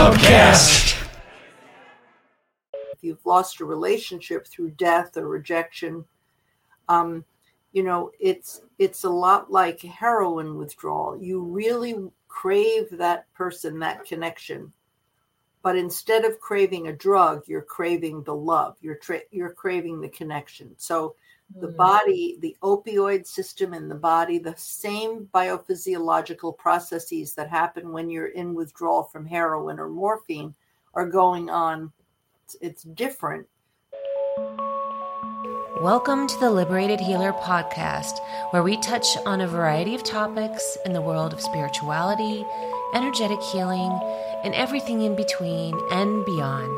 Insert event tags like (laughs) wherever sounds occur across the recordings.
Pubcast. If you've lost a relationship through death or rejection, um, you know it's it's a lot like heroin withdrawal. You really crave that person, that connection, but instead of craving a drug, you're craving the love. You're tra- you're craving the connection. So the Mm. body, the opioid system in the body, the same biophysiological processes that happen when you're in withdrawal from heroin or morphine are going on. It's, it's different. Welcome to the Liberated Healer podcast, where we touch on a variety of topics in the world of spirituality, energetic healing, and everything in between and beyond.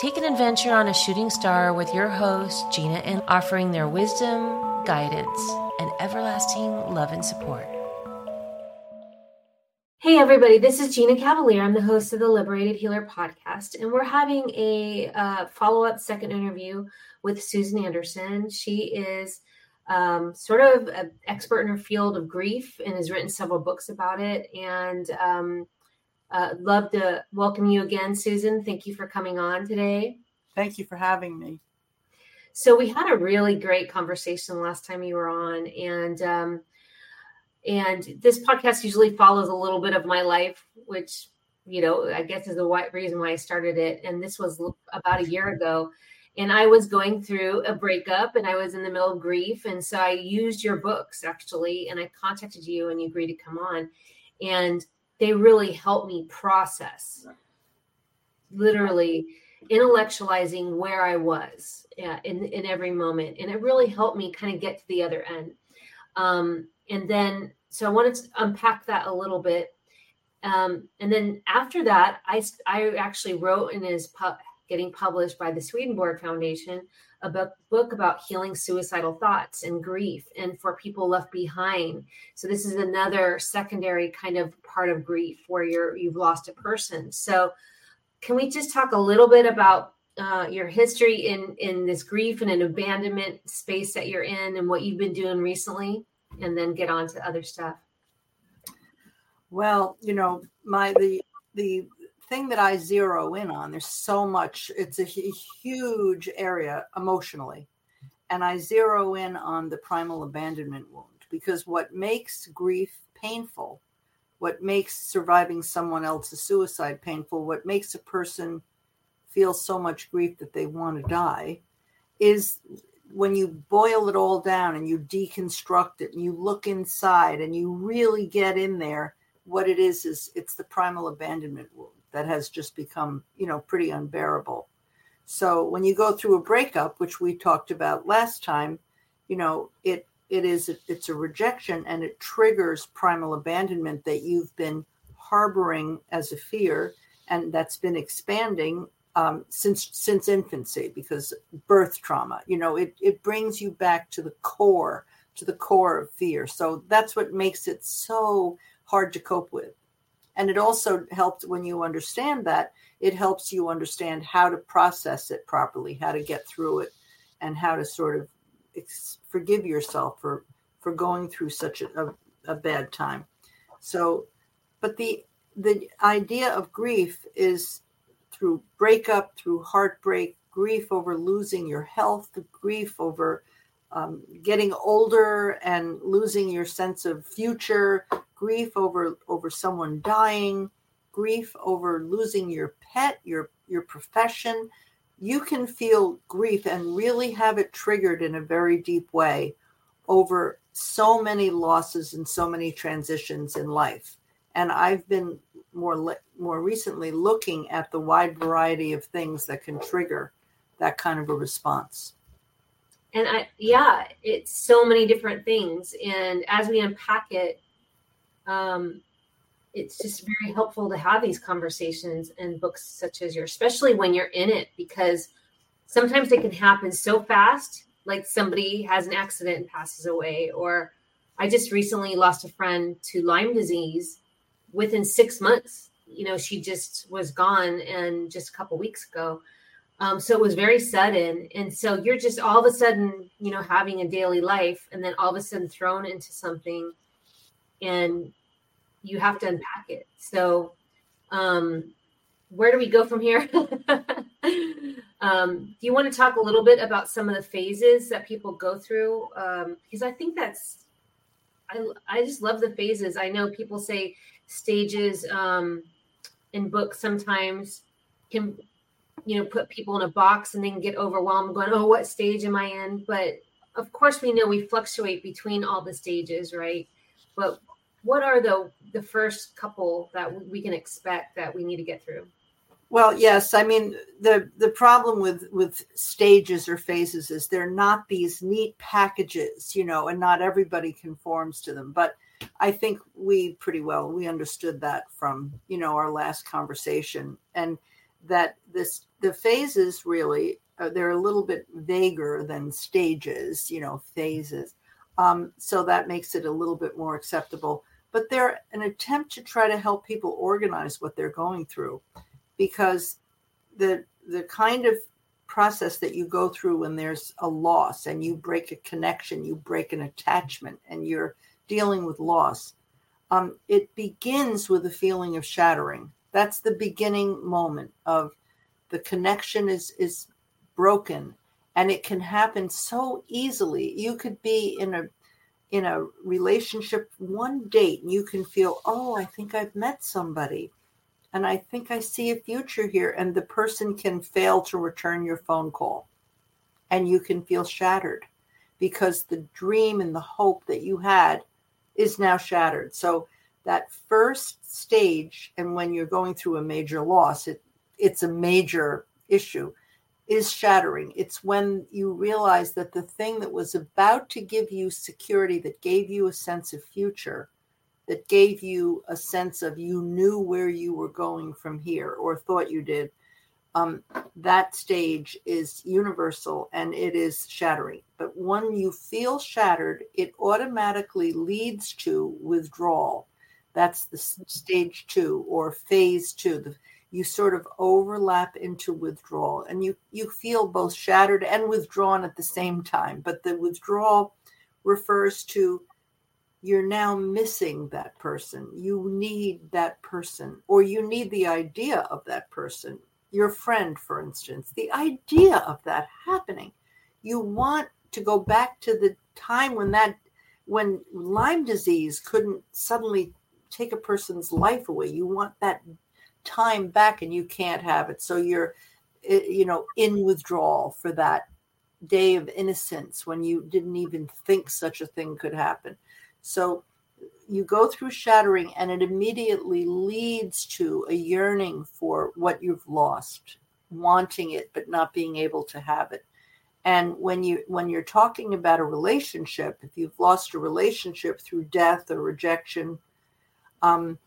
Take an adventure on a shooting star with your host, Gina, and offering their wisdom, guidance, and everlasting love and support. Hey, everybody, this is Gina Cavalier. I'm the host of the Liberated Healer podcast, and we're having a uh, follow up second interview with Susan Anderson. She is um, sort of an expert in her field of grief and has written several books about it. And um, uh, love to welcome you again, Susan. Thank you for coming on today. Thank you for having me. So we had a really great conversation last time you were on, and um, and this podcast usually follows a little bit of my life, which you know I guess is the reason why I started it. And this was about a year ago, and I was going through a breakup, and I was in the middle of grief, and so I used your books actually, and I contacted you, and you agreed to come on, and they really helped me process literally intellectualizing where I was yeah, in in every moment, and it really helped me kind of get to the other end. Um, and then, so I wanted to unpack that a little bit. Um, and then after that, I I actually wrote and is getting published by the Swedenborg Foundation a book, book about healing suicidal thoughts and grief and for people left behind. So this is another secondary kind of part of grief where you're you've lost a person. So can we just talk a little bit about uh, your history in in this grief and an abandonment space that you're in and what you've been doing recently and then get on to other stuff Well, you know, my the the thing that I zero in on, there's so much. It's a huge area emotionally, and I zero in on the primal abandonment wound because what makes grief painful, what makes surviving someone else's suicide painful, what makes a person feel so much grief that they want to die, is when you boil it all down and you deconstruct it and you look inside and you really get in there what it is is it's the primal abandonment wound that has just become you know pretty unbearable. So when you go through a breakup which we talked about last time you know it it is it's a rejection and it triggers primal abandonment that you've been harboring as a fear and that's been expanding um, since since infancy because birth trauma you know it, it brings you back to the core to the core of fear. So that's what makes it so hard to cope with and it also helps when you understand that it helps you understand how to process it properly how to get through it and how to sort of ex- forgive yourself for for going through such a, a, a bad time. So but the the idea of grief is through breakup through heartbreak grief over losing your health the grief over um, getting older and losing your sense of future grief over over someone dying grief over losing your pet your your profession you can feel grief and really have it triggered in a very deep way over so many losses and so many transitions in life. And i've been more more recently looking at the wide variety of things that can trigger that kind of a response and i yeah it's so many different things. And as we unpack it um it's just very helpful to have these conversations and books such as yours especially when you're in it because sometimes it can happen so fast like somebody has an accident and passes away or i just recently lost a friend to lyme disease within six months. You know she just was gone and just a couple weeks ago um, so it was very sudden and so you're just all of a sudden you know having a daily life and then all of a sudden thrown into something and you have to unpack it so um where do we go from here? (laughs) um, do you want to talk a little bit about some of the phases that people go through? Um, because I think that's, I, I just love the phases. I know people say stages um, in books sometimes can, you know, put people in a box and then get overwhelmed going, oh, what stage am I in? But of course, we know we fluctuate between all the stages, right? But what are the the first couple that we can expect that we need to get through? Well, yes. I mean, the the problem with with stages or phases is they're not these neat packages, you know, and not everybody conforms to them. But I think we pretty well we understood that from you know our last conversation, and that this the phases really uh, they're a little bit vaguer than stages, you know, phases. Um, so that makes it a little bit more acceptable. But they're an attempt to try to help people organize what they're going through because the the kind of process that you go through when there's a loss and you break a connection, you break an attachment, and you're dealing with loss, um, it begins with a feeling of shattering. That's the beginning moment of the connection is is broken, and it can happen so easily. You could be in a in a relationship one date and you can feel oh i think i've met somebody and I think I see a future here. And the person can fail to return your phone call, and you can feel shattered because the dream and the hope that you had is now shattered. So that first stage, and when you're going through a major loss, it it's a major issue, is shattering. It's when you realize that the thing that was about to give you security, that gave you a sense of future, that gave you a sense of you knew where you were going from here or thought you did, um, that stage is universal and it is shattering. But when you feel shattered, it automatically leads to withdrawal. That's the stage two or phase two. The, you sort of overlap into withdrawal and you, you feel both shattered and withdrawn at the same time. But the withdrawal refers to you're now missing that person. You need that person, or you need the idea of that person, your friend, for instance, the idea of that happening. You want to go back to the time when that when Lyme disease couldn't suddenly take a person's life away. You want that time back and you can't have it. So you're eh, you know in withdrawal for that day of innocence when you didn't even think such a thing could happen. So you go through shattering and it immediately leads to a yearning for what you've lost, wanting it but not being able to have it. And when you when you're talking about a relationship, if you've lost a relationship through death or rejection, um,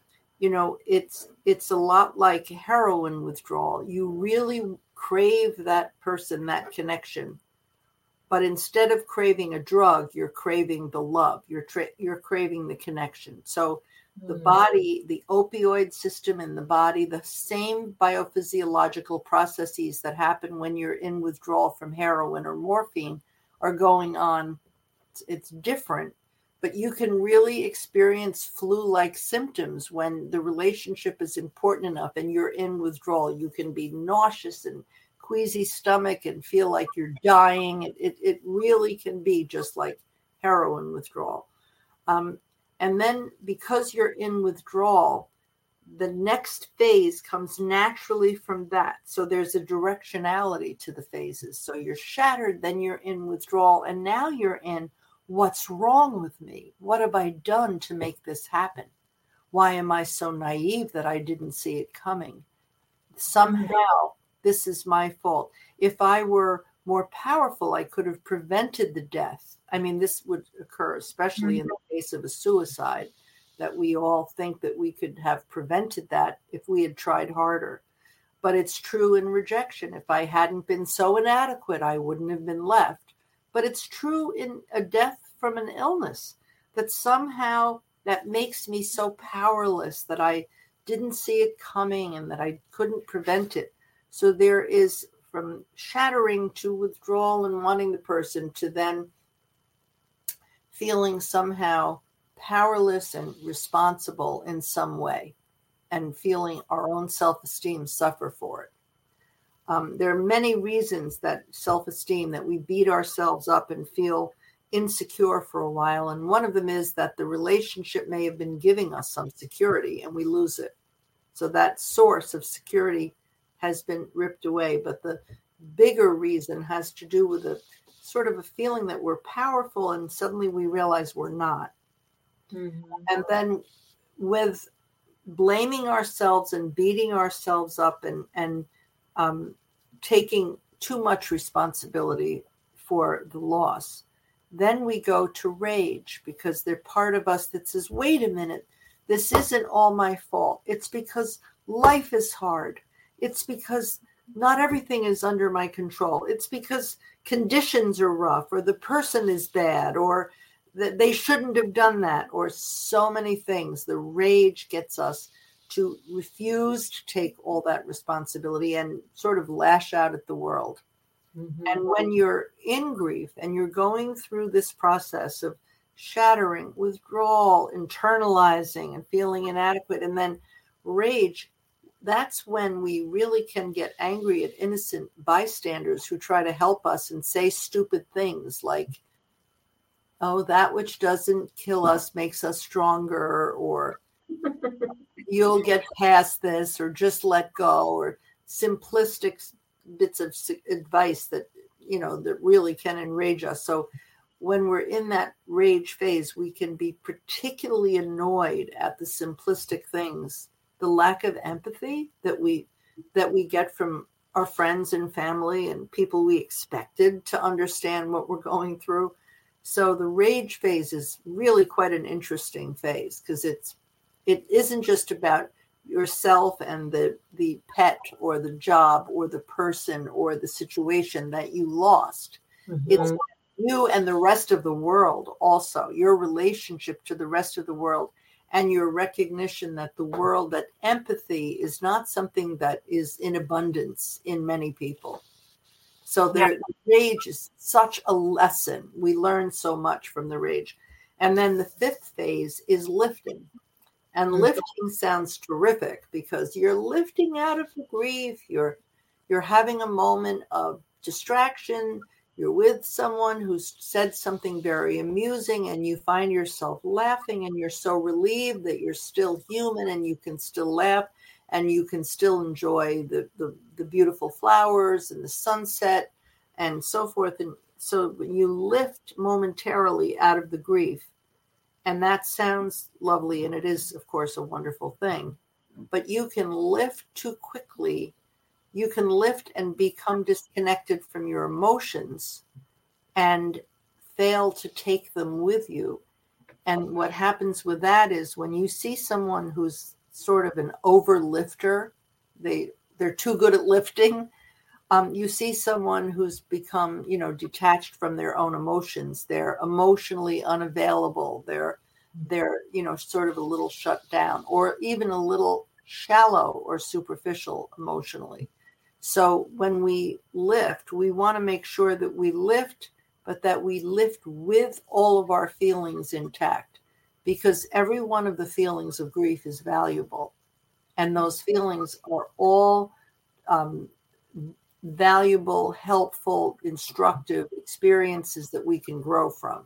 you know it's it's a lot like heroin withdrawal. You really crave that person, that connection, but instead of craving a drug you're craving the love you're tra- you're craving the connection so the mm. body the opioid system in the body the same biophysiological processes that happen when you're in withdrawal from heroin or morphine are going on it's, it's different but you can really experience flu like symptoms when the relationship is important enough and you're in withdrawal you can be nauseous and queasy stomach and feel like you're dying. It, it, it really can be just like heroin withdrawal. Um, and then because you're in withdrawal, the next phase comes naturally from that. So there's a directionality to the phases. So you're shattered, then you're in withdrawal, and now you're in what's wrong with me? What have I done to make this happen? Why am I so naive that I didn't see it coming? Somehow this is my fault. If I were more powerful, I could have prevented the death. I mean, this would occur, especially mm-hmm. in the case of a suicide, that we all think that we could have prevented that if we had tried harder. But it's true in rejection. If I hadn't been so inadequate, I wouldn't have been left. But it's true in a death from an illness that somehow that makes me so powerless that I didn't see it coming and that I couldn't prevent it. So there is from shattering to withdrawal and wanting the person to then feeling somehow powerless and responsible in some way. and feeling our own self esteem suffer for it. Um, there are many reasons that self esteem, that we beat ourselves up and feel insecure for a while. And one of them is that the relationship may have been giving us some security and we lose it. So that source of security has been ripped away. But the bigger reason has to do with a sort of a feeling that we're powerful and suddenly we realize we're not. Mm-hmm. And then with blaming ourselves and beating ourselves up and, and um, taking too much responsibility for the loss, then we go to rage because they're part of us that says, wait a minute, this isn't all my fault. It's because life is hard. It's because not everything is under my control. It's because conditions are rough or the person is bad or that they shouldn't have done that or so many things. The rage gets us to refuse to take all that responsibility and sort of lash out at the world. Mm-hmm. And when you're in grief and you're going through this process of shattering, withdrawal, internalizing, and feeling inadequate, and then rage, that's when we really can get angry at innocent bystanders who try to help us and say stupid things like, oh, that which doesn't kill us makes us stronger, or (laughs) you'll get past this, or just let go, or simplistic bits of advice that you know that really can enrage us. So when we're in that rage phase we can be particularly annoyed at the simplistic things the lack of empathy that we that we get from our friends and family and people we expected to understand what we're going through. So the rage phase is really quite an interesting phase because it's it isn't just about yourself and the the pet or the job or the person or the situation that you lost. Mm-hmm. it's you and the rest of the world also your relationship to the rest of the world and your recognition that the world that empathy is not something that is in abundance in many people. So the yeah. rage is such a lesson. We learn so much from the rage. And then the fifth phase is lifting and lifting sounds terrific because you're lifting out of the grief. You're you're having a moment of distraction. You're with someone who's said something very amusing and you find yourself laughing and you're so relieved that you're still human and you can still laugh and you can still enjoy the, the, the beautiful flowers and the sunset and so forth. And so you lift momentarily out of the grief and that sounds lovely, and it is, of course, a wonderful thing. But you can lift too quickly. You can lift and become disconnected from your emotions and fail to take them with you. And what happens with that is when you see someone who's sort of an overlifter, they they're too good at lifting. Um, you see someone who's become, you know, detached from their own emotions. They're emotionally unavailable. They're they're, you know, sort of a little shut down, or even a little shallow or superficial emotionally. So when we lift, we want to make sure that we lift, but that we lift with all of our feelings intact, because every one of the feelings of grief is valuable, and those feelings are all um, valuable, helpful, instructive experiences that we can grow from.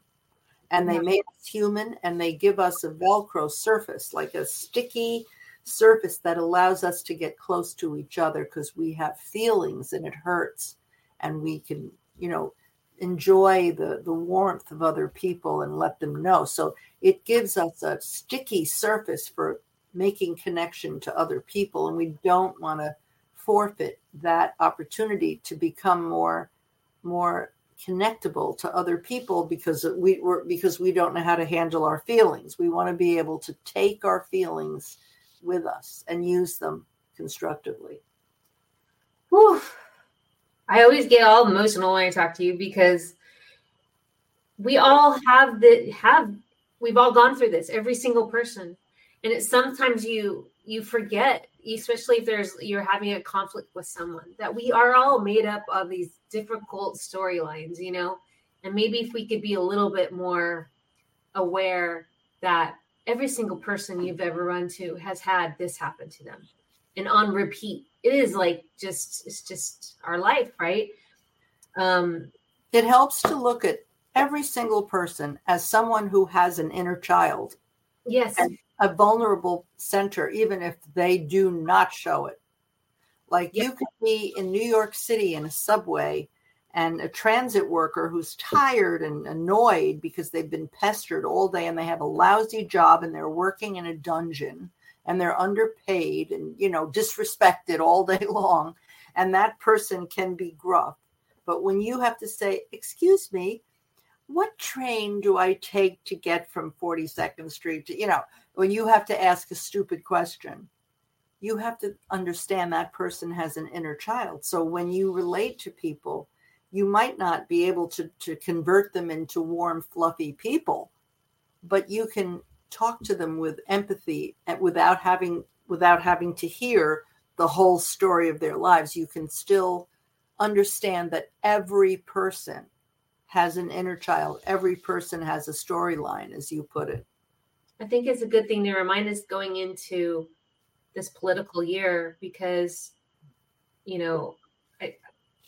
And they make us human and they give us a Velcro surface, like a sticky surface that allows us to get close to each other because we have feelings and it hurts. And we can, you know, enjoy the, the warmth of other people and let them know. So it gives us a sticky surface for making connection to other people. And we don't want to forfeit that opportunity to become more more connectable to other people because we were because we don't know how to handle our feelings. We want to be able to take our feelings with us and use them constructively. Whew. I always get all emotional when I talk to you because we all have the have we've all gone through this every single person and it's sometimes you you forget especially if there's you're having a conflict with someone that we are all made up of these difficult storylines you know? And maybe if we could be a little bit more aware that every single person you've ever run to has had this happen to them. And on repeat it is like just it's just our life right? Um it helps to look at every single person as someone who has an inner child. Yes. And a vulnerable center even if they do not show it. Like you could be in new york city in a subway and a transit worker who's tired and annoyed because they've been pestered all day and they have a lousy job and they're working in a dungeon and they're underpaid and you know disrespected all day (laughs) long and that person can be gruff. But when you have to say excuse me what train do i take to get from 42nd street to you know when you have to ask a stupid question you have to understand that person has an inner child so when you relate to people you might not be able to, to convert them into warm, fluffy people, but you can talk to them with empathy and without having without having to hear the whole story of their lives. You can still understand that every person has an inner child. Every person has a storyline, as you put it. I think it's a good thing to remind us going into this political year because, you know, I,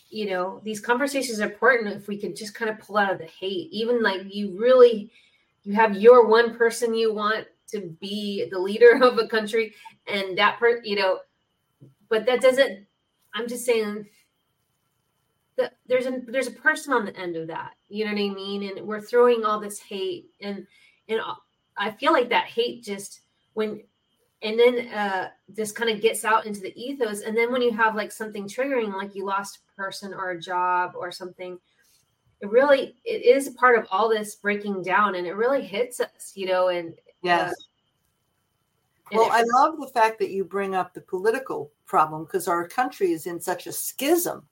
you know these conversations are important if we can just kind of pull out of the hate. Even like you really you have your one person you want to be the leader (laughs) of a country and that per you know but that doesn't i'm just saying that there's a there's a person on the end of that. You know what i mean? And we're throwing all this hate and and i feel like that hate just when and then uh, this kind of gets out into the ethos and then when you have like something triggering like you lost a person or a job or something it really it is part of all this breaking down and it really hits us you know and yes. uh, well i love the fact that you bring up the political problem because our country is in such a schism.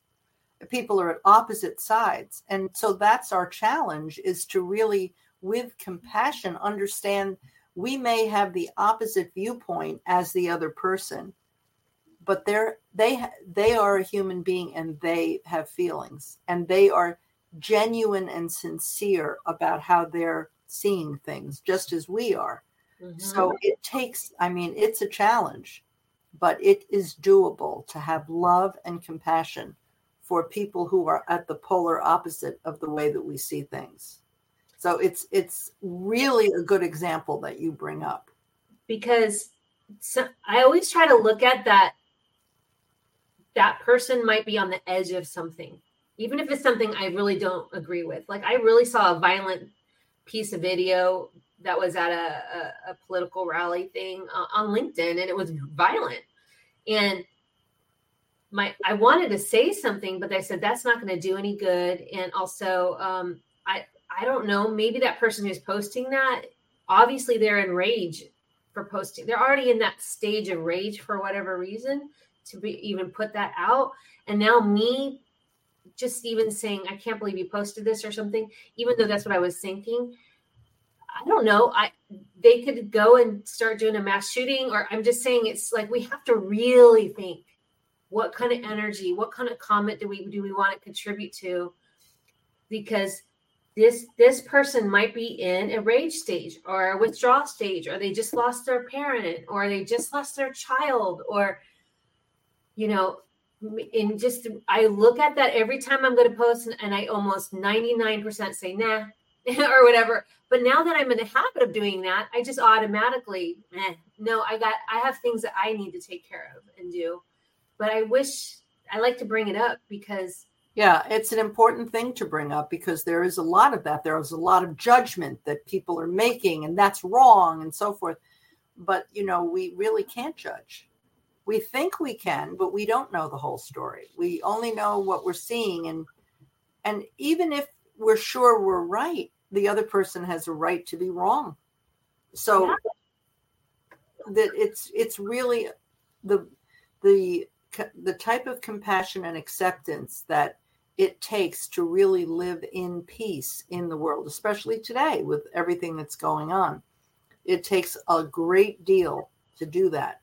People are at opposite sides and so that's our challenge is to really with compassion understand we may have the opposite viewpoint as the other person but they're they they are a human being and they have feelings and they are genuine and sincere about how they're seeing things just as we are mm-hmm. so it takes i mean it's a challenge but it is doable to have love and compassion for people who are at the polar opposite of the way that we see things so it's it's really a good example that you bring up. Because so I always try to look at that that person might be on the edge of something, even if it's something I really don't agree with. Like I really saw a violent piece of video that was at a, a, a political rally thing uh, on LinkedIn, and it was violent. And my I wanted to say something, but they said that's not going to do any good. And also, um, I I don't know, maybe that person who's posting that, obviously they're in rage for posting. They're already in that stage of rage for whatever reason to be even put that out. And now me just even saying, I can't believe you posted this or something, even though that's what I was thinking. I don't know. I they could go and start doing a mass shooting, or I'm just saying it's like we have to really think what kind of energy, what kind of comment do we do we want to contribute to? Because this this person might be in a rage stage or a withdrawal stage or they just lost their parent or they just lost their child or you know and just i look at that every time i'm going to post and i almost 99% say nah (laughs) or whatever. But now that i'm in the habit of doing that i just automatically eh, no i got i have things that i need to take care of and do. But i wish i like to bring it up because yeah, it's an important thing to bring up because there is a lot of that. There is a lot of judgment that people are making, and that's wrong and so forth. But, you know, we really can't judge. We think we can, but we don't know the whole story. We only know what we're seeing. And, and even if we're sure we're right, the other person has a right to be wrong. So yeah. that it's, it's really the, the, the type of compassion and acceptance that it takes to really live in peace in the world, especially today with everything that's going on. It takes a great deal to do that.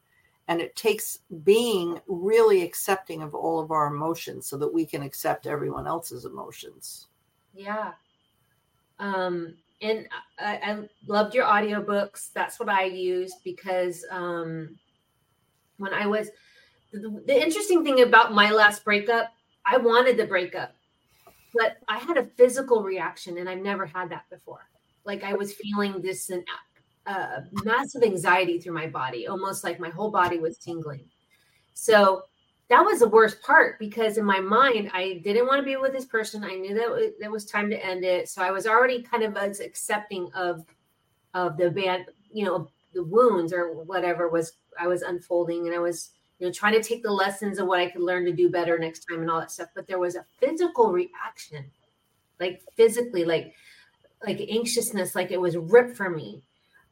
And it takes being really accepting of all of our emotions so that we can accept everyone else's emotions. Yeah. Um, and I, I loved your audiobooks. That's what I used because um, when I was the, the interesting thing about my last breakup, I wanted the breakup, but I had a physical reaction, and I've never had that before. Like I was feeling this an, uh, massive anxiety through my body, almost like my whole body was tingling. So that was the worst part because in my mind I didn't want to be with this person. I knew that it was time to end it, so I was already kind of as accepting of of the bad, you know, the wounds or whatever was I was unfolding, and I was you know trying to take the lessons of what I could learn to do better next time and all that stuff. But there was a physical reaction, like physically, like like anxiousness, like it was ripped from me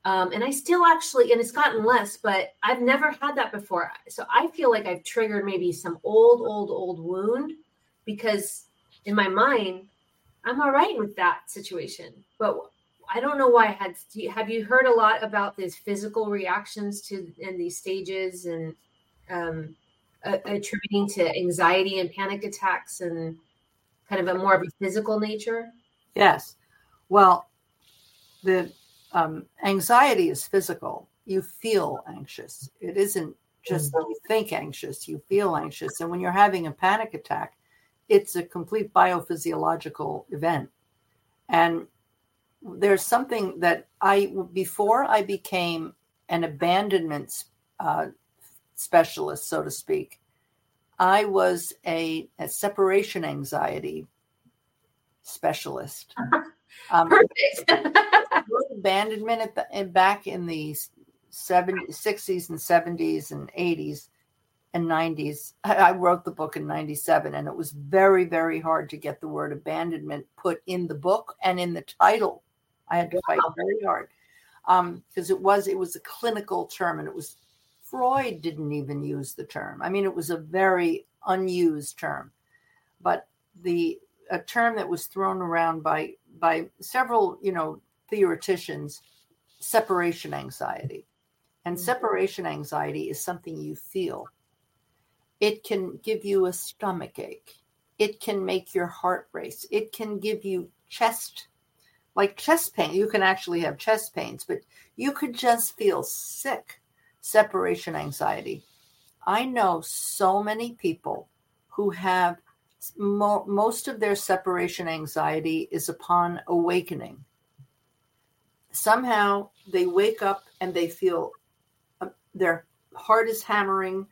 um, and I still actually, and it's gotten less, but I've never had that before. So I feel like I've triggered maybe some old, old, old wound because in my mind, I'm all right with that situation. But I don't know why I had. Have you heard a lot about these physical reactions to in these stages and um, attributing to anxiety and panic attacks and kind of a more of a physical nature? Yes. Well, the um, anxiety is physical. You feel anxious. It isn't just mm-hmm. you think anxious, you feel anxious. And when you're having a panic attack, it's a complete biophysiological event. And there's something that I, before I became an abandonment uh, specialist, so to speak, I was a, a separation anxiety specialist. (laughs) Um, Perfect. (laughs) abandonment at the, and back in the 70s, 60s and 70s and 80s and 90s. I wrote the book in 97 and it was very, very hard to get the word abandonment put in the book and in the title. I had to fight very hard because um, it was it was a clinical term and it was Freud didn't even use the term. I mean, it was a very unused term, but the a term that was thrown around by by several, you know, theoreticians, separation anxiety. And mm-hmm. separation anxiety is something you feel. It can give you a stomach ache. It can make your heart race. It can give you chest, like chest pain. You can actually have chest pains, but you could just feel sick. Separation anxiety. I know so many people who have mo- most of their separation anxiety is upon awakening. Somehow they wake up and they feel uh, their heart is hammering,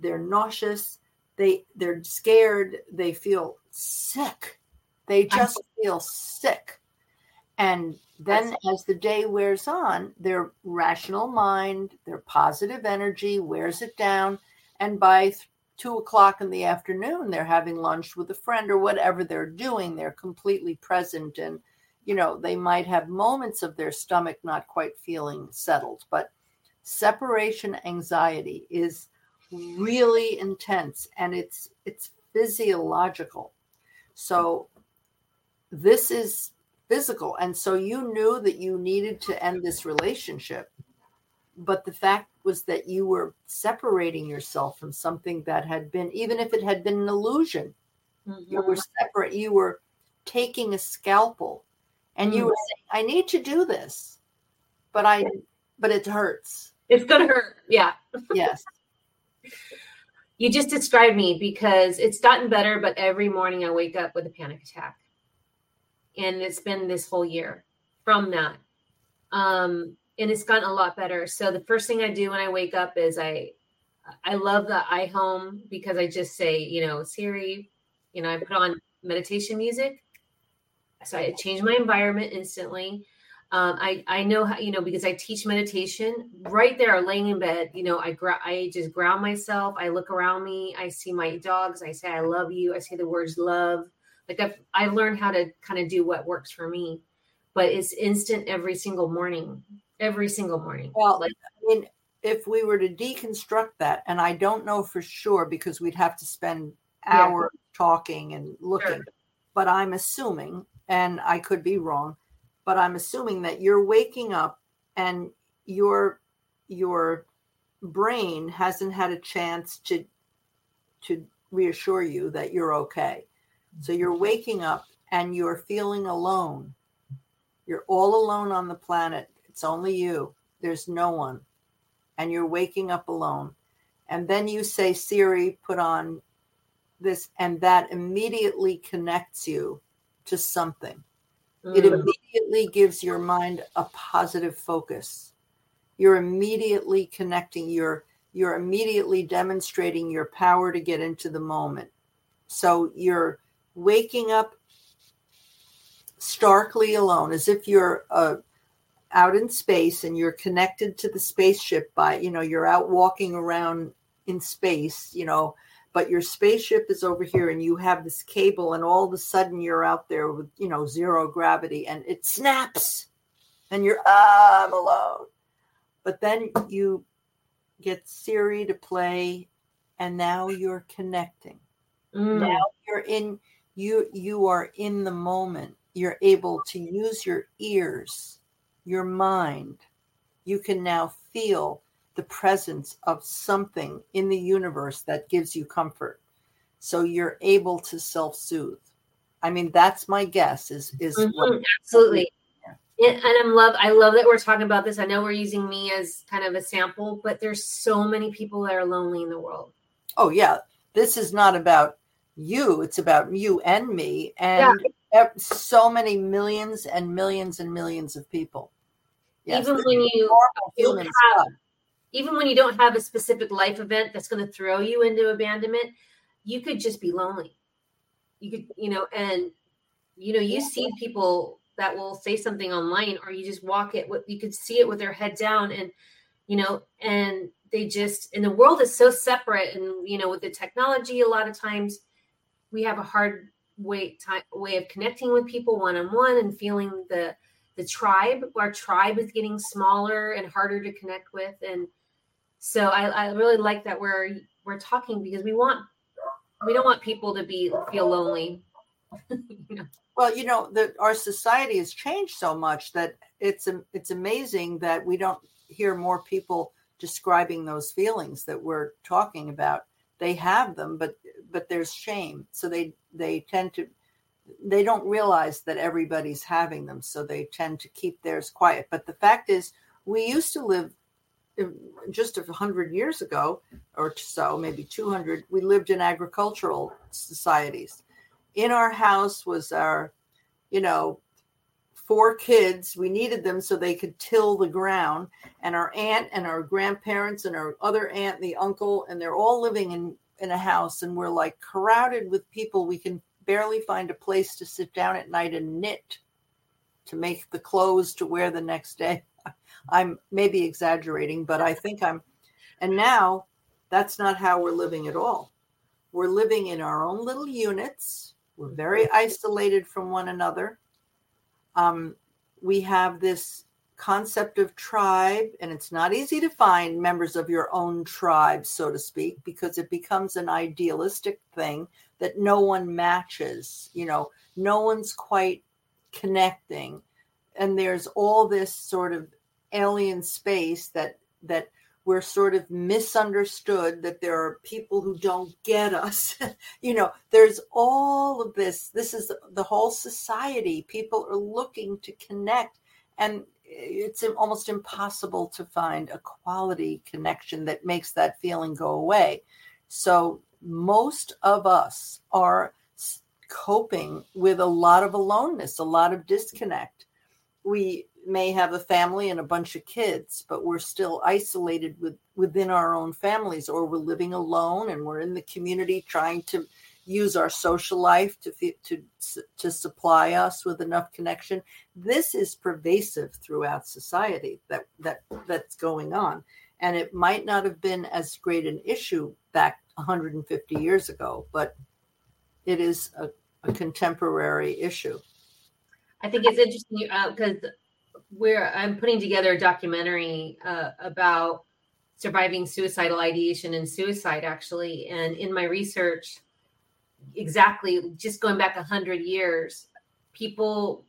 they're nauseous, they they're scared, they feel sick. They just feel sick. And then as the day wears on, their rational mind, their positive energy wears it down. And by two o'clock in the afternoon they're having lunch with a friend or whatever they're doing they're completely present and you know they might have moments of their stomach not quite feeling settled but separation anxiety is really intense and it's it's physiological so this is physical and so you knew that you needed to end this relationship but the fact was that you were separating yourself from something that had been even if it had been an illusion mm-hmm. you were mm-hmm. separate you were taking a scalpel and mm-hmm. you were mm-hmm. saying i need to do this but i but it hurts it's gonna hurt yeah yes you just described me because it's gotten better but every morning i wake up with a panic attack and it's been this whole year from that um and it's gotten a lot better. So the first thing I do when I wake up is I I love the iHome because I just say, you know, Siri, you know, I put on meditation music. So I change my environment instantly. Um, I I know how you know because I teach meditation right there, laying in bed. You know, I gra- I just ground myself. I look around me. I see my dogs. I say I love you. I say the words love. Like I've I've learned how to kind of do what works for me, but it's instant every single morning every single morning. Well, like, I mean, if we were to deconstruct that, and I don't know for sure because we'd have to spend hours yeah. talking and looking, sure. but I'm assuming, and I could be wrong, but I'm assuming that you're waking up and your your brain hasn't had a chance to to reassure you that you're okay. So you're waking up and you're feeling alone You're all alone on the planet. It's only you. There's no one. And you're waking up alone. And then you say, Siri, put on this, and that immediately connects you to something. Mm. It immediately gives your mind a positive focus. You're immediately connecting, you're you're immediately demonstrating your power to get into the moment. So you're waking up starkly alone, as if you're uh, out in space and you're connected to the spaceship by, you know, you're out walking around in space, you know, but your spaceship is over here and you have this cable, and all of a sudden you're out there with, you know, zero gravity and it snaps and you're, ah, I'm alone. But then you get Siri to play, and now you're connecting. Mm. Now you're in you you are in the moment you're able to use your ears, your mind. You can now feel the presence of something in the universe that gives you comfort. So you're able to self-soothe. I mean, that's my guess is is mm-hmm, absolutely. And I'm love I love that we're talking about this. I know we're using me as kind of a sample, but there's so many people that are lonely in the world. Oh yeah. This is not about you, it's about you and me. And yeah so many millions and millions and millions of people. Yes, even when you don't have, even when you don't have a specific life event that's going to throw you into abandonment, you could just be lonely. You could, you know, and you know, you see people that will say something online, or you just walk it. what You could see it with their head down, and you know, and they just, and the world is so separate, and you know, with the technology, a lot of times we have a hard way time, way of connecting with people one on one and feeling the the tribe. Our tribe is getting smaller and harder to connect with, and so I, I really like that we're we're talking because we want we don't want people to be feel lonely. (laughs) Well, you know that our society has changed so much that it's it's amazing that we don't hear more people describing those feelings that we're talking about. They have them, but but there's shame, so they they tend to they don't realize that everybody's having them so they tend to keep theirs quiet. But the fact is we used to live just a hundred years ago or so maybe 200 we lived in agricultural societies. In our house was our you know four kids we needed them so they could till the ground and our aunt and our grandparents and our other aunt and the uncle and they're all living in in a house and we're like crowded with people we can barely find a place to sit down at night and knit to make the clothes to wear the next day. (laughs) I'm maybe exaggerating but i think i'm. And now that's not how we're living at all. We're living in our own little units. We're very isolated from one another. Um, we have this concept of tribe, and it's not easy to find members of your own tribe, so to speak, because it becomes an idealistic thing that no one matches. You know, no one's quite connecting, and there's all this sort of alien space that that we're sort of misunderstood that there are people who don't get us. (laughs) You know there's all of this. This is the whole society. People are looking to connect. And it's almost impossible to find a quality connection that makes that feeling go away. So most of us are coping with a lot of aloneness, a lot of disconnect. We may have a family and a bunch of kids, but we're still isolated with, within our own families, or we're living alone and we're in the community trying to use our social life to to to supply us with enough connection. This is pervasive throughout society that that that's going on. And it might not have been as great an issue back 150 years ago but it is a, a contemporary issue. I think it's interesting because uh, we're i'm putting together a documentary uh, about surviving suicidal ideation and suicide actually. And in my research exactly just going back a hundred years, people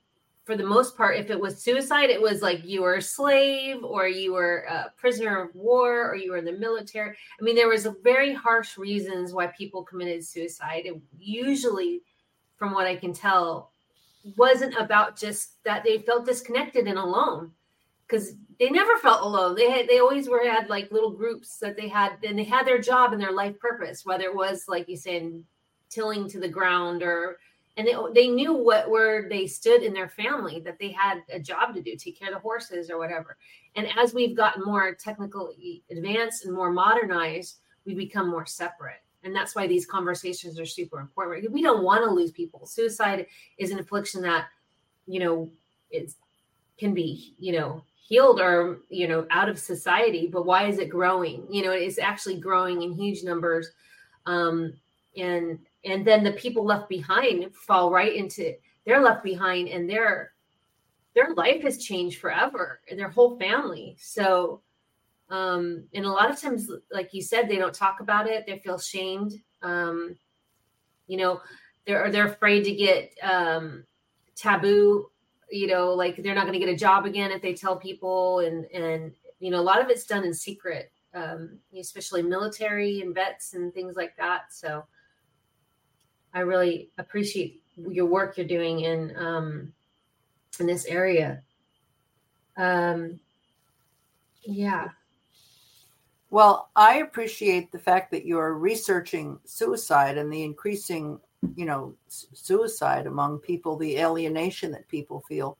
for the most part, if it was suicide, it was like you were a slave or you were a prisoner of war or you were in the military. I mean, there was very harsh reasons why people committed suicide. It usually, from what I can tell, wasn't about just that they felt disconnected and alone because they never felt alone. They had they always were had like little groups that they had and they had their job and their life purpose, whether it was like you said, tilling to the ground or and they, they knew what where they stood in their family that they had a job to do take care of the horses or whatever. And as we've gotten more technically advanced and more modernized we become more separate. And that's why these conversations are super important. We don't want to lose people. Suicide is an affliction that you know it can be you know healed or you know out of society but why is it growing? You know it's actually growing in huge numbers. Um and and then the people left behind fall right into they're left behind and their their life has changed forever and their whole family. So um and a lot of times like you said they don't talk about it they feel shamed um you know they're they're afraid to get um taboo you know like they're not going to get a job again if they tell people and and you know a lot of it's done in secret um especially military and vets and things like that. So I really appreciate your work you're doing in um, in this area. Um, yeah. Well, I appreciate the fact that you're researching suicide and the increasing, you know, suicide among people, the alienation that people feel,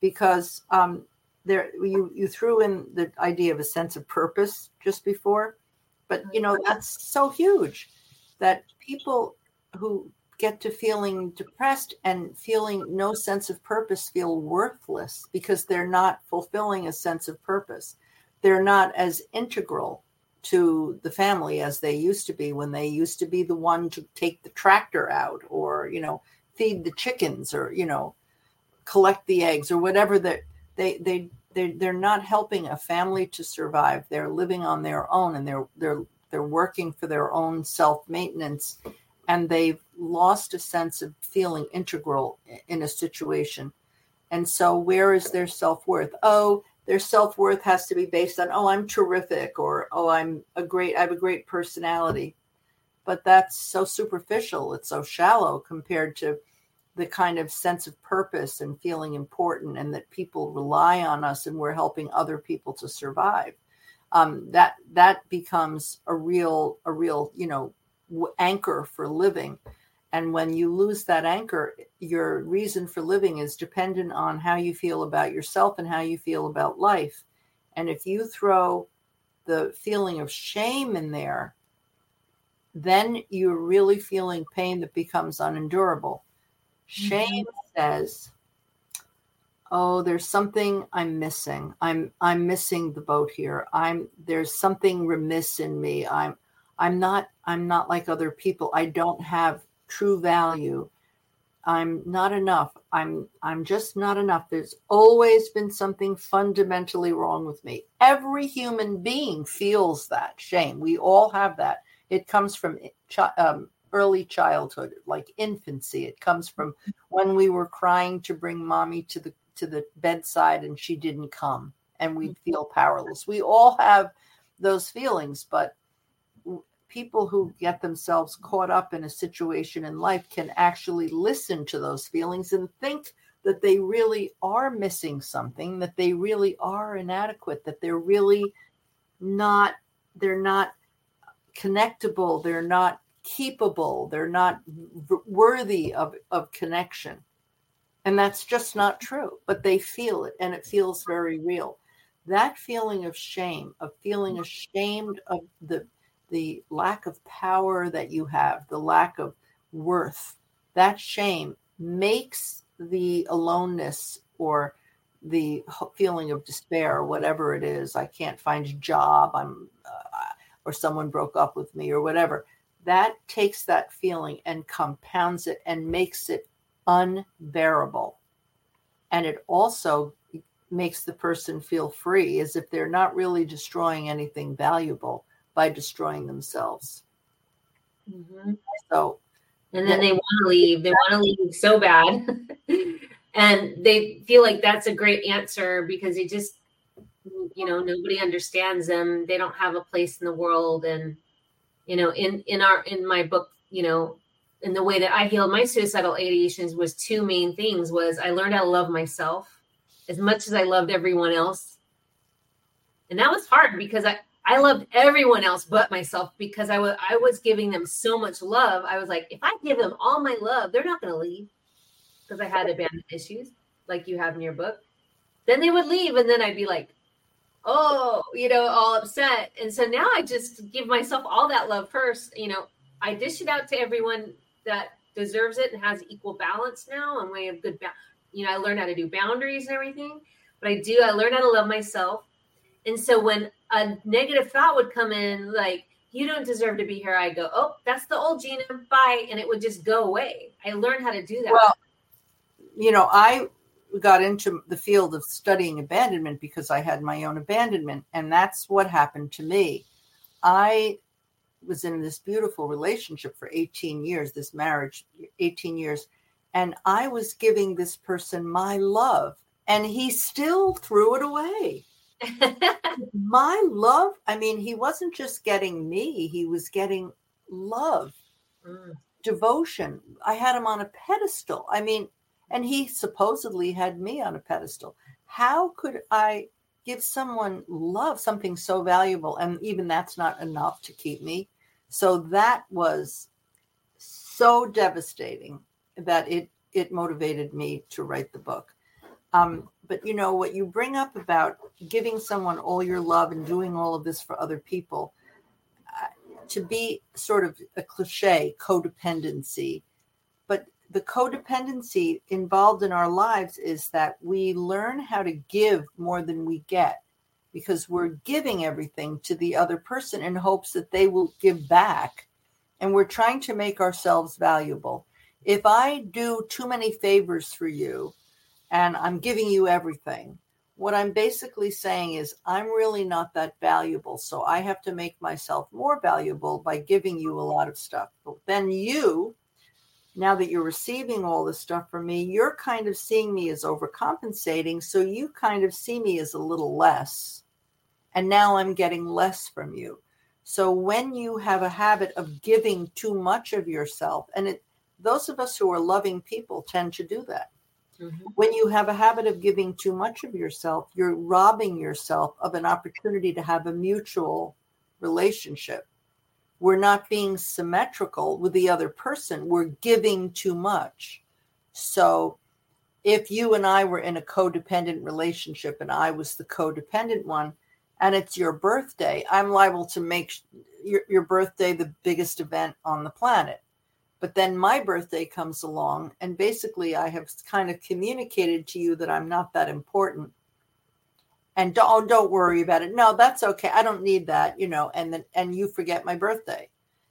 because um, there you you threw in the idea of a sense of purpose just before, but you know that's so huge that people who get to feeling depressed and feeling no sense of purpose feel worthless because they're not fulfilling a sense of purpose. They're not as integral to the family as they used to be when they used to be the one to take the tractor out or, you know, feed the chickens or, you know, collect the eggs or whatever that they they they they're not helping a family to survive. They're living on their own and they're they're they're working for their own self-maintenance and they've lost a sense of feeling integral in a situation. And so, where is their self worth? Oh, their self worth has to be based on, oh, I'm terrific, or oh, I'm a great, I have a great personality. But that's so superficial. It's so shallow compared to the kind of sense of purpose and feeling important, and that people rely on us, and we're helping other people to survive. Um, that that becomes a real, a real, you know, anchor for living. And when you lose that anchor, your reason for living is dependent on how you feel about yourself and how you feel about life. And if you throw the feeling of shame in there, then you're really feeling pain that becomes unendurable. Shame mm-hmm. says, "Oh, there's something I'm missing. I'm I'm missing the boat here. I'm there's something remiss in me. I'm I'm not I'm not like other people. I don't have true value. I'm not enough. I'm I'm just not enough. There's always been something fundamentally wrong with me. Every human being feels that shame. We all have that. It comes from um, early childhood, like infancy. It comes from when we were crying to bring mommy to the to the bedside and she didn't come, and we'd mm-hmm. feel powerless. We all have those feelings, but people who get themselves caught up in a situation in life can actually listen to those feelings and think that they really are missing something, that they really are inadequate, that they're really not, they're not connectable, they're not keepable, they're not worthy of, of connection. And that's just not true, but they feel it and it feels very real. That feeling of shame, of feeling mm-hmm. ashamed of the the lack of power that you have, the lack of worth, that shame makes the aloneness or the feeling of despair whatever it is i can't find a job i'm uh, or someone broke up with me or whatever that takes that feeling and compounds it and makes it unbearable. And it also makes the person feel free as if they're not really destroying anything valuable by destroying themselves. Mm-hmm. So, and then they want to leave. They want to leave so bad. (laughs) and they feel like that's a great answer because they just, you know, nobody understands them. They don't have a place in the world. And, you know, in, in our, in my book, you know, in the way that I healed my suicidal ideations was two main things was I learned how to love myself as much as I loved everyone else. And that was hard because I, I loved everyone else but myself because I was I was giving them so much love. I was like, if I give them all my love, they're not gonna leave. Because I had abandonment issues, like you have in your book. Then they would leave, and then I'd be like, oh, you know, all upset. And so now I just give myself all that love first. You know, I dish it out to everyone that deserves it and has equal balance now and way of good, ba- you know, I learned how to do boundaries and everything. But I do, I learned how to love myself. And so when a negative thought would come in, like, you don't deserve to be here, I go, oh, that's the old Gina, bye. And it would just go away. I learned how to do that. Well, you know, I got into the field of studying abandonment because I had my own abandonment. And that's what happened to me. I was in this beautiful relationship for 18 years, this marriage, 18 years. And I was giving this person my love, and he still threw it away. (laughs) my love, I mean, he wasn't just getting me, he was getting love, mm. devotion. I had him on a pedestal. I mean, and he supposedly had me on a pedestal. How could I give someone love, something so valuable, and even that's not enough to keep me? So that was so devastating that it it motivated me to write the book. Um, but you know what you bring up about giving someone all your love and doing all of this for other people uh, to be sort of a cliche codependency but the codependency involved in our lives is that we learn how to give more than we get because we're giving everything to the other person in hopes that they will give back and we're trying to make ourselves valuable. If i do too many favors for you and i'm giving you everything what i'm basically saying is i'm really not that valuable so i have to make myself more valuable by giving you a lot of stuff but then you now that you're receiving all this stuff from me, you're kind of seeing me as overcompensating. So you kind of see me as a little less. And now I'm getting less from you. So when you have a habit of giving too much of yourself, and it, those of us who are loving people tend to do that. Mm-hmm. When you have a habit of giving too much of yourself, you're robbing yourself of an opportunity to have a mutual relationship we're not being symmetrical with the other person. We're giving too much. So if you and I were in a codependent relationship and I was the codependent one, and it's your birthday, I'm liable to make your, your birthday the biggest event on the planet. But then my birthday comes along, and basically, I have kind of communicated to you that I'm not that important and don't oh, don't worry about it. No, that's okay. I don't need that, you know. And then and you forget my birthday.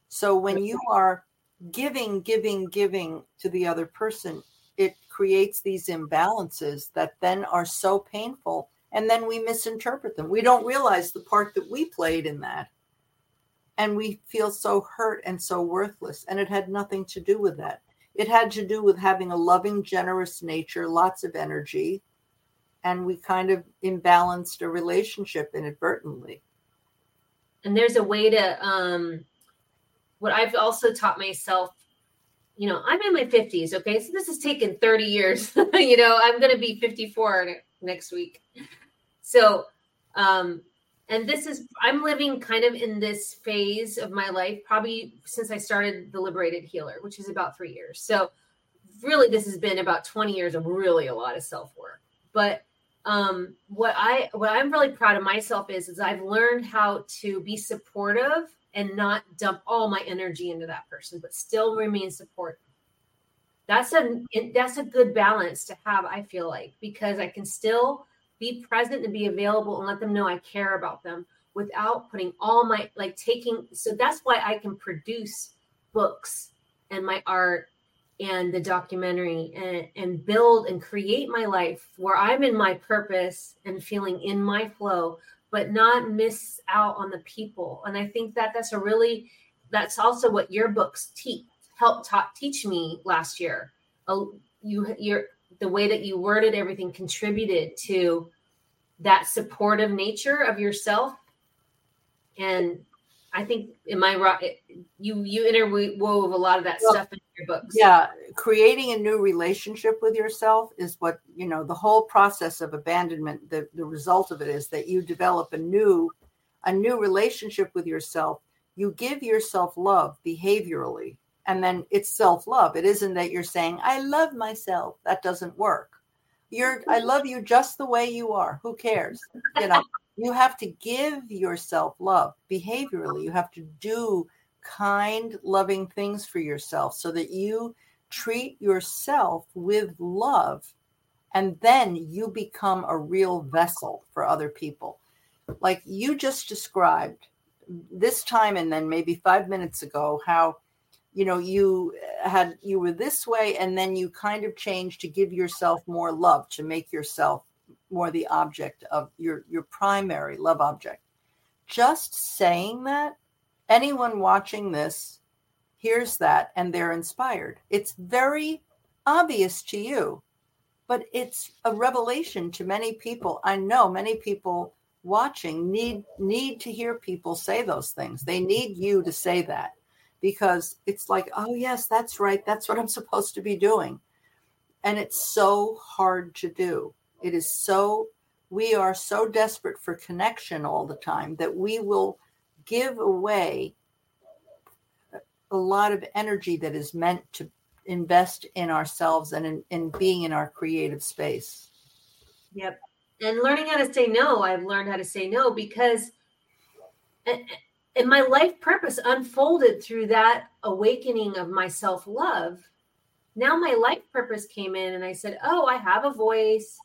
So when you are giving, giving, giving to the other person, it creates these imbalances that then are so painful, and then we misinterpret them. We don't realize the part that we played in that, and we feel so hurt and so worthless. And it had nothing to do with that. It had to do with having a loving, generous nature, lots of energy, and we kind of imbalanced a relationship inadvertently. And there's a way to um what I've also taught myself, you know, I'm in my 50s, okay? So this has taken 30 years. (laughs) you know, I'm going to be 54 next week. So, um and this is I'm living kind of in this phase of my life probably since I started the liberated healer, which is about 3 years. So, really this has been about 20 years of really a lot of self-work. But um, what I what I'm really proud of myself is is I've learned how to be supportive and not dump all my energy into that person, but still remain supportive. That's a that's a good balance to have. I feel like because I can still be present and be available and let them know I care about them without putting all my like taking. So that's why I can produce books and my art and the documentary and, and build and create my life where I'm in my purpose and feeling in my flow, but not miss out on the people. And I think that that's a really, that's also what your books teach, help taught, teach me last year. Uh, you, you're, the way that you worded everything contributed to that supportive nature of yourself. And I think in my you you interwove a lot of that well, stuff in your books. Yeah, creating a new relationship with yourself is what you know. The whole process of abandonment, the the result of it is that you develop a new a new relationship with yourself. You give yourself love behaviorally, and then it's self love. It isn't that you're saying I love myself. That doesn't work. You're I love you just the way you are. Who cares? You know (laughs) you have to give yourself love behaviorally. You have to do kind, loving things for yourself so that you treat yourself with love and then you become a real vessel for other people. Like you just described this time and then maybe five minutes ago, how you know you had you were this way and then you kind of changed to give yourself more love to make yourself more the object of your your primary love object. Just saying that anyone watching this hears that and they're inspired. It's very obvious to you but it's a revelation to many people. I know many people watching need need to hear people say those things. They need you to say that because it's like oh yes that's right that's what i'm (laughs) supposed to be doing and it's so hard to do it is so, we are so desperate for connection all the time that we will give away a lot of energy that is meant to invest in ourselves and in, in being in our creative space. Yep. And learning how to say no, I've learned how to say no because and my life purpose unfolded through that awakening of my self-love. Now my life purpose came in and I said, "Oh, I have a voice.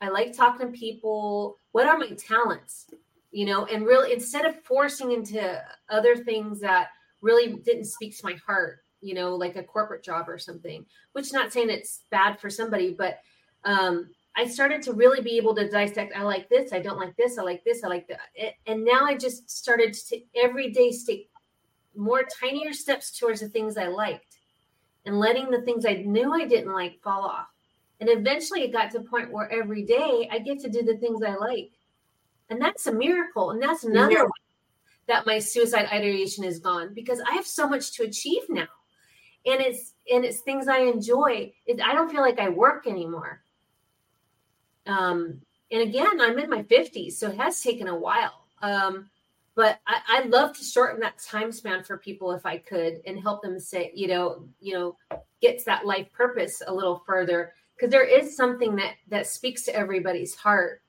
I like talking to people. What are my talents? You know, and really instead of forcing into other things that really didn't speak to my heart, you know, like a corporate job or something, which not saying it's bad for somebody, but um, I started to really be able to dissect. I like this. I don't like this. I like this. I like that. And now I just started to every day take more tinier steps towards the things I liked and letting the things I knew I didn't like fall off. And eventually it got to the point where every day I get to do the things I like. And that's a miracle. And that's another yeah. that my suicide ideation is gone because I have so much to achieve now. And it's and it's things I enjoy. It, I don't feel like I work anymore. Um, and again, I'm in my 50s, so it has taken a while. Um, but I, I love to shorten that time span for people if I could and help them say, you know, you know, get to that life purpose a little further. Because there is something that that speaks to everybody's heart.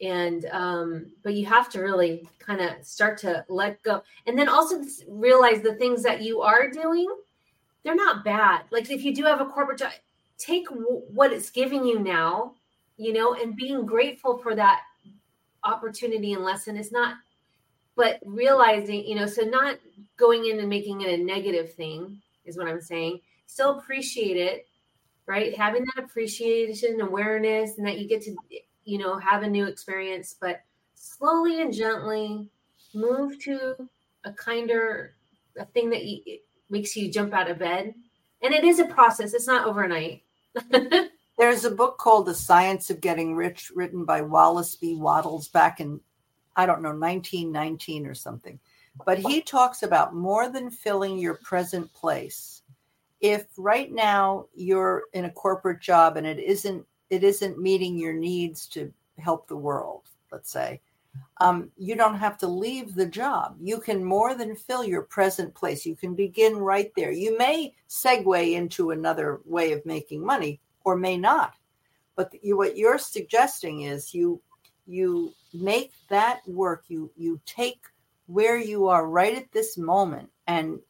And um but you have to really kind of start to let go. And then also realize the things that you are doing they're not bad. Like if you do have a corporate job take w- what it's giving you now you know and being grateful for that opportunity and lesson is not but realizing you know so not going in and making it a negative thing is what i'm saying still appreciate it right? Having that appreciation, awareness, and that you get to, you know, have a new experience, but slowly and gently move to a kinder, a thing that you, makes you jump out of bed. And it is a process, it's not overnight. (laughs) There's a book called The Science of Getting Rich, written by Wallace D. Wattles back in, I don't know, 1919 or something. But he talks about more than filling your present place if right now you're in a corporate job and it isn't it isn't meeting your needs to help the world let's say um, you don't have to leave the job you can more than fill your present place you can begin right there you may segue into another way of making money or may not but you, what you're suggesting is you you make that work you you take where you are right at this moment and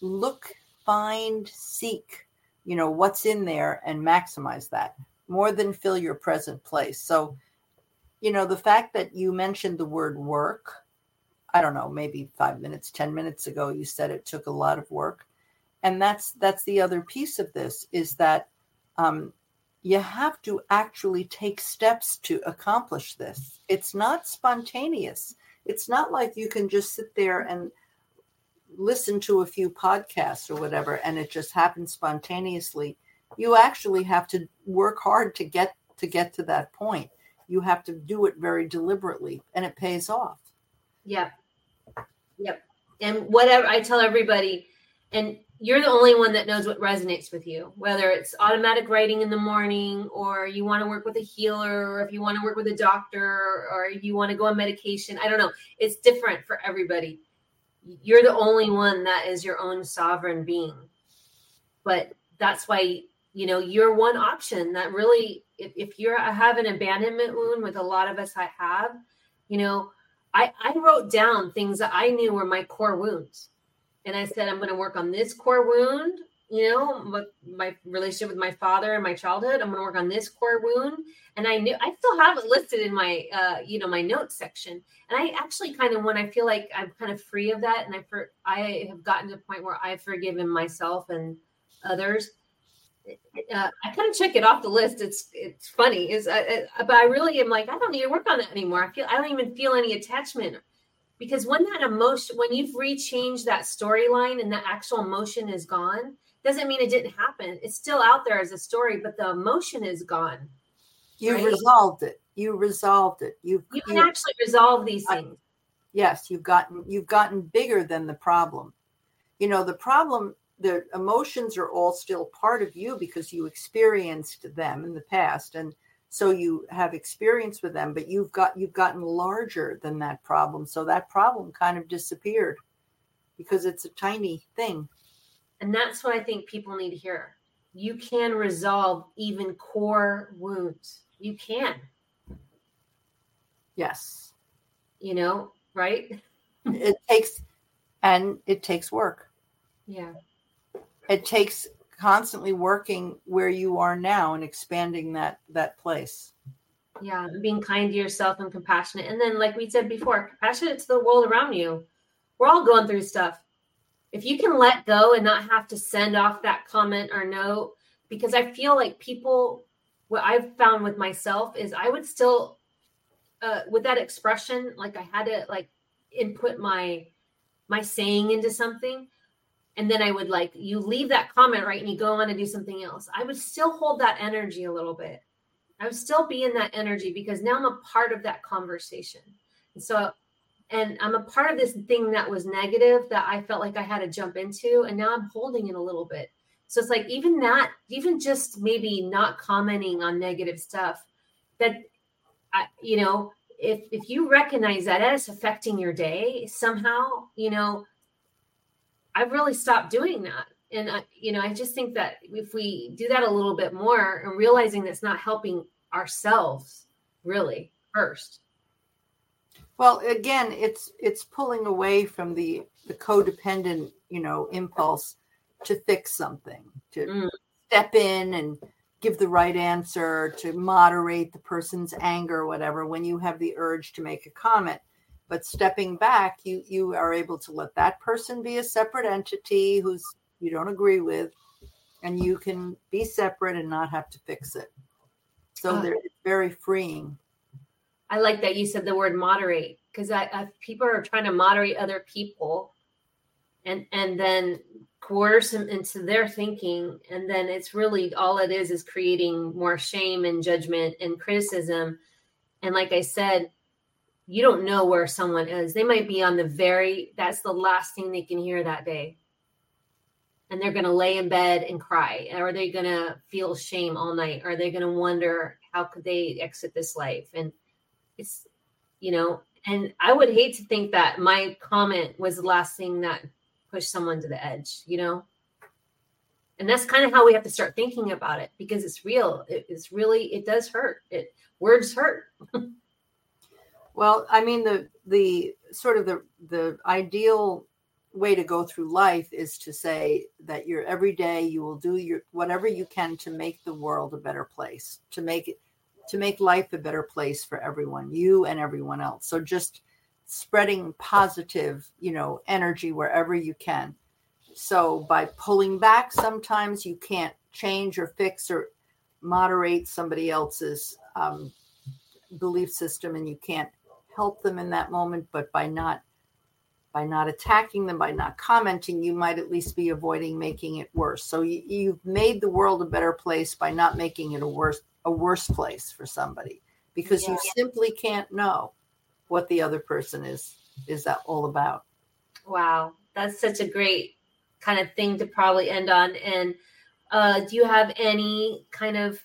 look find, seek, you know, what's in there and maximize that more than fill your present place. So, you know, the fact that you mentioned the word work, I don't know, maybe five minutes, 10 minutes ago, you said it took a lot of work. And that's that's the other piece of this is that um, you have to actually take steps to accomplish this. It's not spontaneous. It's not like you can just sit there and listen to a few podcasts or whatever and it just happens spontaneously you actually have to work hard to get to get to that point you have to do it very deliberately and it pays off yeah Yep. And whatever I tell everybody, and you're the only one that knows what resonates with you, whether it's automatic writing in the morning, or you want to work with a healer, or if you want to work with a doctor, or you want to go on medication. I don't know. It's different for everybody. You're the only one that is your own sovereign being. But that's why, you know, you're one option that really, if, if you're I have an abandonment wound with a lot of us I have, you know, I, I wrote down things that I knew were my core wounds and I said, I'm going to work on this core wound, you know, my, my relationship with my father and my childhood. I'm going to work on this core wound. And I knew I still have it listed in my, uh, you know, my notes section. And I actually kind of, when I feel like I'm kind of free of that and I, for, I have gotten to a point where I've forgiven myself and others, uh, I kind of check it off the list. It's it's funny, is uh, uh, but I really am like I don't need to work on that anymore. I feel I don't even feel any attachment because when that emotion when you've rechanged that storyline and the actual emotion is gone doesn't mean it didn't happen. It's still out there as a story but the emotion is gone you right? resolved it. You resolved it. You you can you, actually resolve these things. Yes you've gotten you've gotten bigger than the problem. You know the problem the emotions are all still part of you because you experienced them in the past and so you have experience with them but you've got you've gotten larger than that problem. So that problem kind of disappeared because it's a tiny thing. And that's what i think people need to hear. You can resolve even core wounds. You can. Yes. You know right? It takes and it takes work. Yeah. It takes constantly working where you are now and expanding that that place. Yeah being kind to yourself and compassionate. And then like we said before compassionate to the world around you. We're all going through stuff. If you can let go and not have to send off that comment or note because i feel like people what i've found with myself is i would still uh, with that expression like i had to like input my my saying into something and then I would like you leave that comment right and you go on and do something else. I would still hold that energy a little bit. I would still be in that energy because now I'm a part of that conversation. And so and I'm a part of this thing that was negative that I felt like I had to jump into and now I'm holding it a little bit. So it's like even that even just maybe not commenting on negative stuff that I you know if if you recognize that as affecting your day somehow, you know, I've really stopped doing that. And, I, you know, I just think that if we do that a little bit more and realizing that's not helping ourselves really first. Well, again, it's it's pulling away from the the codependent, you know, impulse to fix something, to mm. step in and give the right answer, to moderate the person's anger, or whatever. When you have the urge to make a comment, but stepping back you you are able to let that person be a separate entity who's you don't agree with and you can be separate and not have to fix it. So uh, they're very freeing. I like that you said the word moderate because I, I people are trying to moderate other people and and then coerce them into their thinking and then it's really all it is is creating more shame and judgment and criticism. And like i said you don't know where someone is. They might be on the very, that's the last thing they can hear that day. And they're going to lay in bed and cry. Are they going to feel shame all night? Are they going to wonder how could they exit this life? And it's, you know, and I would hate to think that my comment was the last thing that pushed someone to the edge, you know? And that's kind of how we have to start thinking about it because it's real. It, it's really, it does hurt. It words hurt. (laughs) Well, I mean the the sort of the the ideal way to go through life is to say that you're every day you will do your whatever you can to make the world a better place, to make it to make life a better place for everyone, you and everyone else. So just spreading positive, you know, energy wherever you can. So by pulling back, sometimes you can't change or fix or moderate somebody else's um, belief system, and you can't help them in that moment but by not by not attacking them by not commenting you might at least be avoiding making it worse so you, you've made the world a better place by not making it a worse a worse place for somebody because yeah. you simply can't know what the other person is is that all about Wow, that's such a great kind of thing to probably end on. And uh, do you have any kind of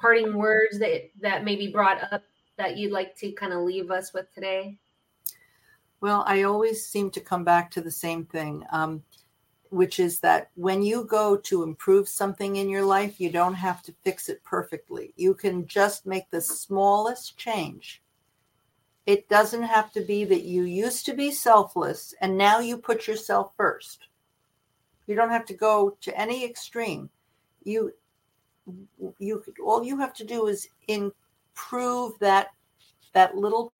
parting words that that maybe brought up that you'd like to kind of leave us with today? Well, I always seem to come back to the same thing, um, which is that when you go to improve something in your life, you don't have to fix it perfectly. You can just make the smallest change. It doesn't have to be that you used to be selfless and now you put yourself first. You don't have to go to any extreme. You you all you have to do is improve that that little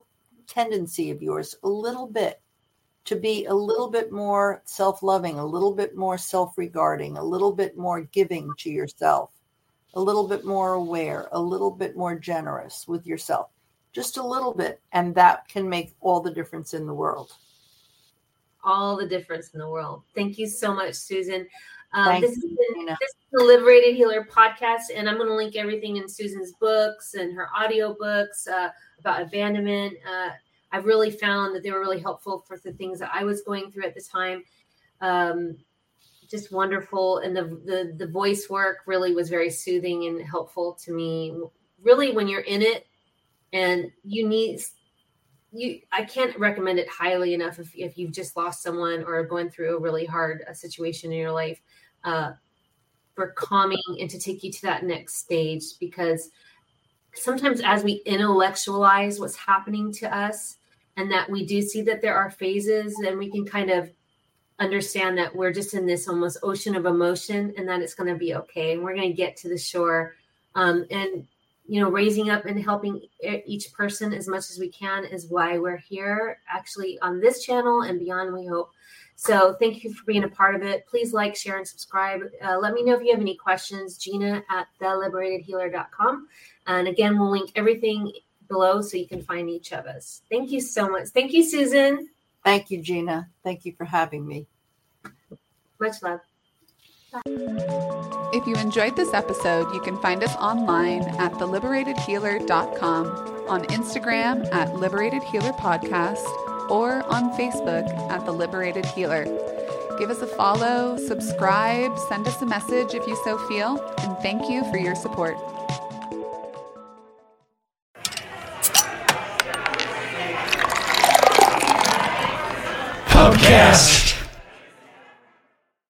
tendency of yours a little bit to be a little bit more self-loving, a little bit more self-regarding, a little bit more giving to yourself, a little bit more aware, a little bit more generous with yourself. Just a little bit and that can make all the difference in the world all the difference in the world. Thank you so much, Susan. Um, this, is been, this is the Liberated Healer podcast, and I'm going to link everything in Susan's books and her audio books uh, about abandonment. Uh, I've really found that they were really helpful for the things that I was going through at the time. Um, just wonderful, and the, the the voice work really was very soothing and helpful to me. Really, when you're in it, and you need you i can't recommend it highly enough if, if you've just lost someone or going through a really hard uh, situation in your life uh, for calming and to take you to that next stage because sometimes as we intellectualize what's happening to us and that we do see that there are phases and we can kind of understand that we're just in this almost ocean of emotion and that it's going to be okay and we're going to get to the shore um, and you know raising up and helping each person as much as we can is why we're here actually on this channel and beyond we hope so thank you for being a part of it. Please like share and subscribe. Uh, let me know if you have any questions. Gina at theliberatedhealer.com and again we'll link everything below so you can find each of us. Thank you so much. Thank you susan. Thank you gina. Thank you for having me. Much love. If you enjoyed this episode, you can find us online at theliberatedhealer.com, on Instagram at Liberated Healer Podcast, or on Facebook at The Liberated Healer. Give us a follow, subscribe, send us a message if you so feel, and thank you for your support. Podcast.